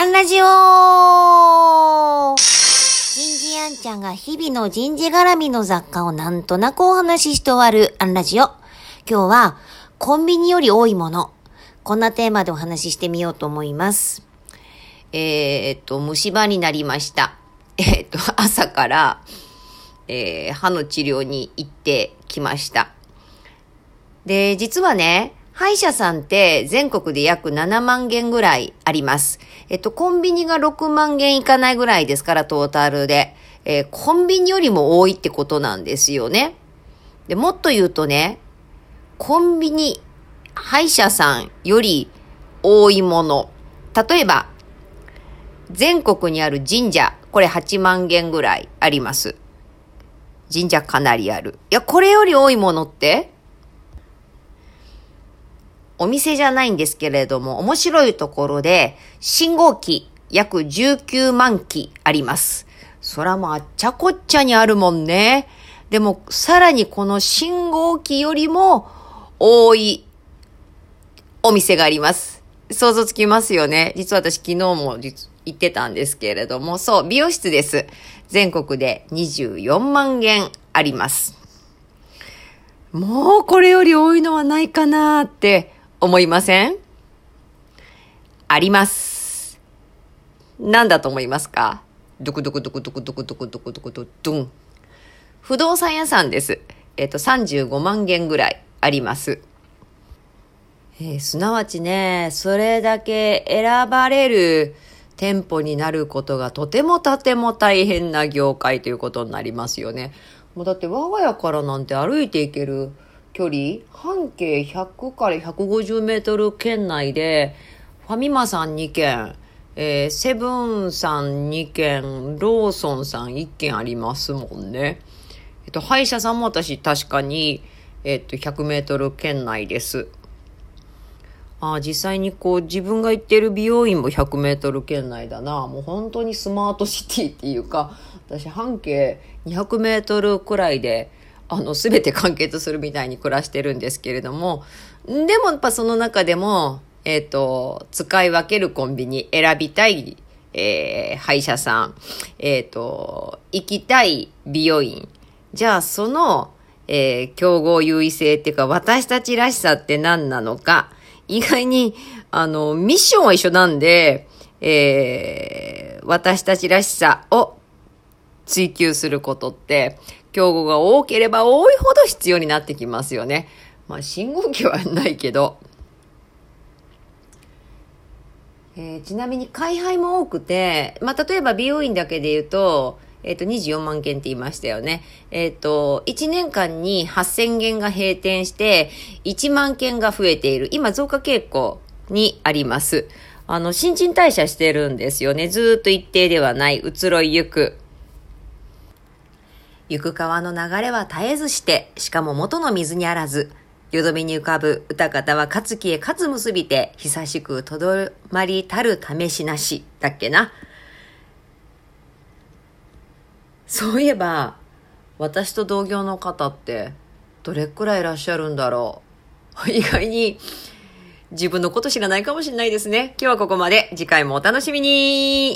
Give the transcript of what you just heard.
アンラジオ人事アンちゃんが日々の人事絡みの雑貨をなんとなくお話しして終わるアンラジオ。今日はコンビニより多いもの。こんなテーマでお話ししてみようと思います。えー、っと、虫歯になりました。えー、っと、朝から、えー、歯の治療に行ってきました。で、実はね、歯医者さんって全国で約7万件ぐらいあります。えっと、コンビニが6万件いかないぐらいですから、トータルで。えー、コンビニよりも多いってことなんですよね。で、もっと言うとね、コンビニ、歯医者さんより多いもの。例えば、全国にある神社、これ8万件ぐらいあります。神社かなりある。いや、これより多いものって？お店じゃないんですけれども、面白いところで、信号機約19万機あります。そらもあっちゃこっちゃにあるもんね。でも、さらにこの信号機よりも多いお店があります。想像つきますよね。実は私昨日も行ってたんですけれども、そう、美容室です。全国で24万件あります。もうこれより多いのはないかなって思いません？あります。何だと思いますか？ドクドクドクドクドクドクドクドクドドン。不動産屋さんです。えっ、と、35万件ぐらいあります。えー、すなわちね、それだけ選ばれる店舗になることがとてもとても大変な業界ということになりますよね。もうだって我が家からなんて歩いていける距離、半径100から150メートル圏内で、ファミマさん2軒、えー、セブンさん2軒、ローソンさん1軒ありますもんね。えっと、歯医者さんも私確かに、えっと、100メートル圏内です。ああ、実際にこう自分が行ってる美容院も100メートル圏内だな。もう本当にスマートシティっていうか、私半径200メートルくらいで、あの、すべて完結するみたいに暮らしてるんですけれども、でもやっぱその中でも、えっ、ー、と、使い分けるコンビニ、選びたい、えー、歯医者さん、えっ、ー、と、行きたい美容院。じゃあ、その、えー、競合優位性っていうか、私たちらしさって何なのか、意外に、あの、ミッションは一緒なんで、えー、私たちらしさを追求することって、競合が多ければ多いほど必要になってきますよね。まあ、信号機はないけど。えー、ちなみに開廃も多くて、まあ、例えば美容院だけで言うと、えっ、ー、と、24万件って言いましたよね。えっ、ー、と、1年間に8000件が閉店して、1万件が増えている。今、増加傾向にあります。あの、新陳代謝してるんですよね。ずっと一定ではない。移ろいゆく。行く川の流れは絶えずして、しかも元の水にあらず、よどみに浮かぶ歌方は勝きへ勝つ結びて、久しくとどまりたる試しなし、だっけな。そういえば、私と同業の方って、どれくらいいらっしゃるんだろう。意外に、自分のこと知らないかもしれないですね。今日はここまで。次回もお楽しみに